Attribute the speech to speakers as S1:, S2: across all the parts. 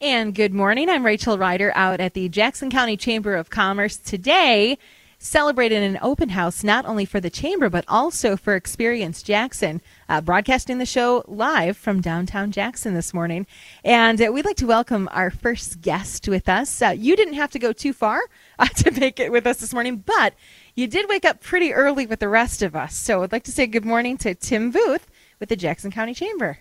S1: And good morning. I'm Rachel Ryder out at the Jackson County Chamber of Commerce today, celebrating an open house not only for the Chamber but also for Experience Jackson, uh, broadcasting the show live from downtown Jackson this morning. And uh, we'd like to welcome our first guest with us. Uh, you didn't have to go too far uh, to make it with us this morning, but you did wake up pretty early with the rest of us. So I'd like to say good morning to Tim Booth with the Jackson County Chamber.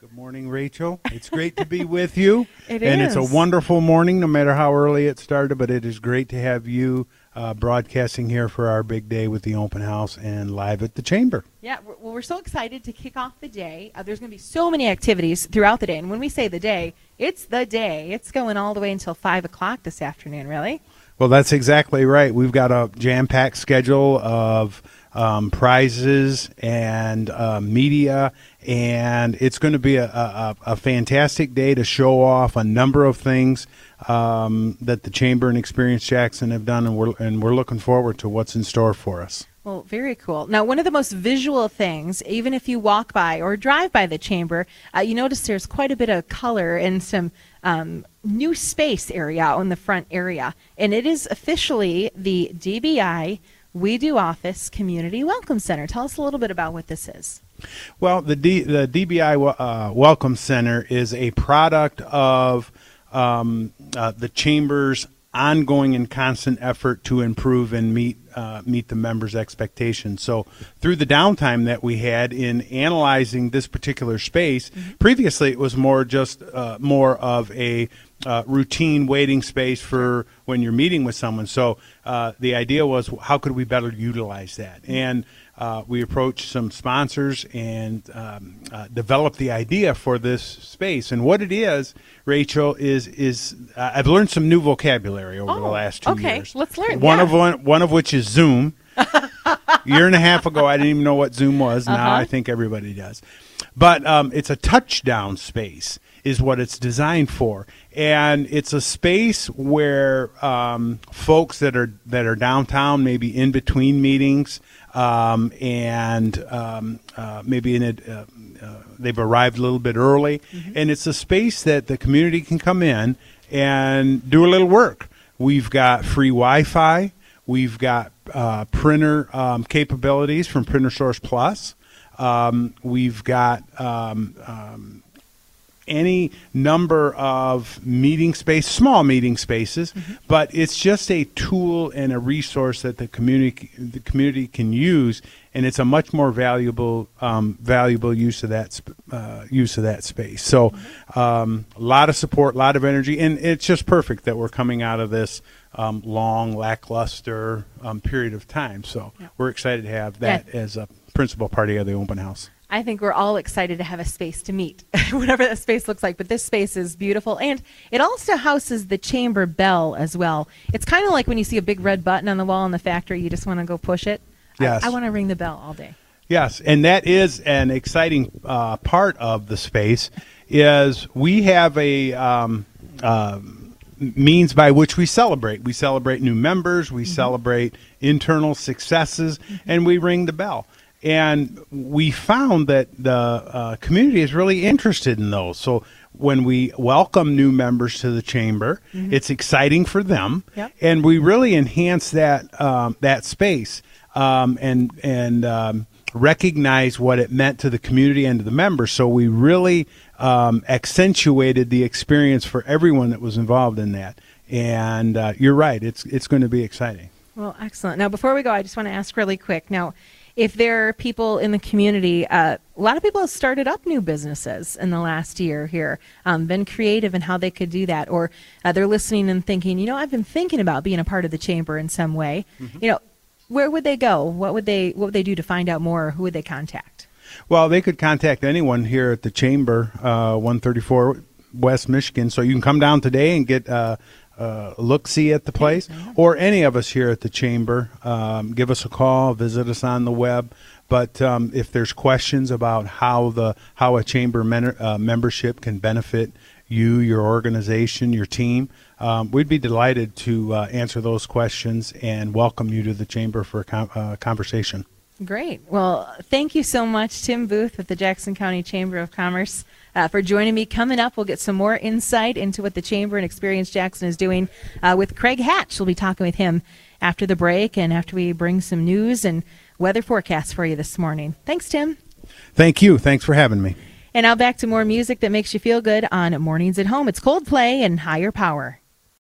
S2: Good morning, Rachel. It's great to be with you.
S1: It
S2: and
S1: is.
S2: it's a wonderful morning, no matter how early it started, but it is great to have you uh, broadcasting here for our big day with the open house and live at the chamber.
S1: Yeah, we're- well, we're so excited to kick off the day. Uh, there's going to be so many activities throughout the day. And when we say the day, it's the day. It's going all the way until 5 o'clock this afternoon, really?
S2: Well, that's exactly right. We've got a jam packed schedule of um, prizes and uh, media, and it's going to be a, a, a fantastic day to show off a number of things um, that the Chamber and Experience Jackson have done, and we're, and we're looking forward to what's in store for us.
S1: Well, very cool. Now, one of the most visual things, even if you walk by or drive by the chamber, uh, you notice there's quite a bit of color and some um, new space area on the front area. And it is officially the DBI We Do Office Community Welcome Center. Tell us a little bit about what this is.
S2: Well, the D, the DBI uh, Welcome Center is a product of um, uh, the chamber's ongoing and constant effort to improve and meet uh, meet the members' expectations. So, through the downtime that we had in analyzing this particular space, previously it was more just uh, more of a uh, routine waiting space for when you're meeting with someone. So, uh, the idea was how could we better utilize that and uh, we approached some sponsors and um, uh, developed the idea for this space. And what it is, Rachel, is is uh, I've learned some new vocabulary over the
S1: Oh,
S2: last two
S1: okay.
S2: years.
S1: Let's learn,
S2: One
S1: yeah.
S2: of one, one of which is Zoom. year and a half ago, I didn't even know what Zoom was. Now
S1: Uh-huh.
S2: I think everybody does. But um, it's a touchdown space, is what it's designed for, and it's a space where um, folks that are that are downtown, maybe in between meetings, um, and um, uh, maybe in a, uh, uh, they've arrived a little bit early, and it's a space that the community can come in and do a little work. We've got free Wi-Fi. We've got uh, printer um, capabilities from Printer Source Plus. Um, we've got um, um, any number of meeting space, small meeting spaces, but it's just a tool and a resource that the community the community can use, and it's a much more valuable um, valuable use of that uh, use of that space. So, um, a lot of support, a lot of energy, and it's just perfect that we're coming out of this. Um, long, lackluster um, period of time. So
S1: Yeah.
S2: we're excited to have that as a principal party of the open house.
S1: I think we're all excited to have a space to meet, whatever that space looks like. But this space is beautiful, and it also houses the chamber bell as well. It's kind of like when you see a big red button on the wall in the factory, you just want to go push it. I-
S2: Yes.
S1: I, want to ring the bell all day.
S2: Yes, and that is an exciting uh, part of the space. Is we have a um, um means by which we celebrate. We celebrate new members. We celebrate internal successes, and we ring the bell. And we found that the uh, community is really interested in those. So when we welcome new members to the chamber, it's exciting for them,
S1: Yep.
S2: and we really enhance that um, that space um, and and um, recognize what it meant to the community and to the members. So we really um, accentuated the experience for everyone that was involved in that. And uh, you're right; it's it's going to be exciting.
S1: Well, excellent. Now, before we go, I just want to ask really quick. Now, if there are people in the community, uh, a lot of people have started up new businesses in the last year here, um, been creative in how they could do that, or uh, they're listening and thinking, you know, I've been thinking about being a part of the chamber in some way. You know, where would they go? What would they What would they do to find out more? Who would they contact?
S2: Well, they could contact anyone here at the chamber, uh, 134 West Michigan. So you can come down today and get uh, uh, look see at the place, or any of us here at the chamber. Um, give us a call, visit us on the web. But um, if there's questions about how the how a chamber men- uh, membership can benefit you, your organization, your team, um, we'd be delighted to uh, answer those questions and welcome you to the chamber for a con- uh, conversation.
S1: Great. Well, thank you so much, Tim Booth with the Jackson County Chamber of Commerce, uh, for joining me. Coming up, we'll get some more insight into what the Chamber and Experience Jackson is doing uh, with Craig Hatch. We'll be talking with him after the break and after we bring some news and weather forecasts for you this morning. Thanks, Tim.
S2: Thank you. Thanks for having me.
S1: And now back to more music that makes you feel good on Mornings at Home. It's Coldplay and Higher Power.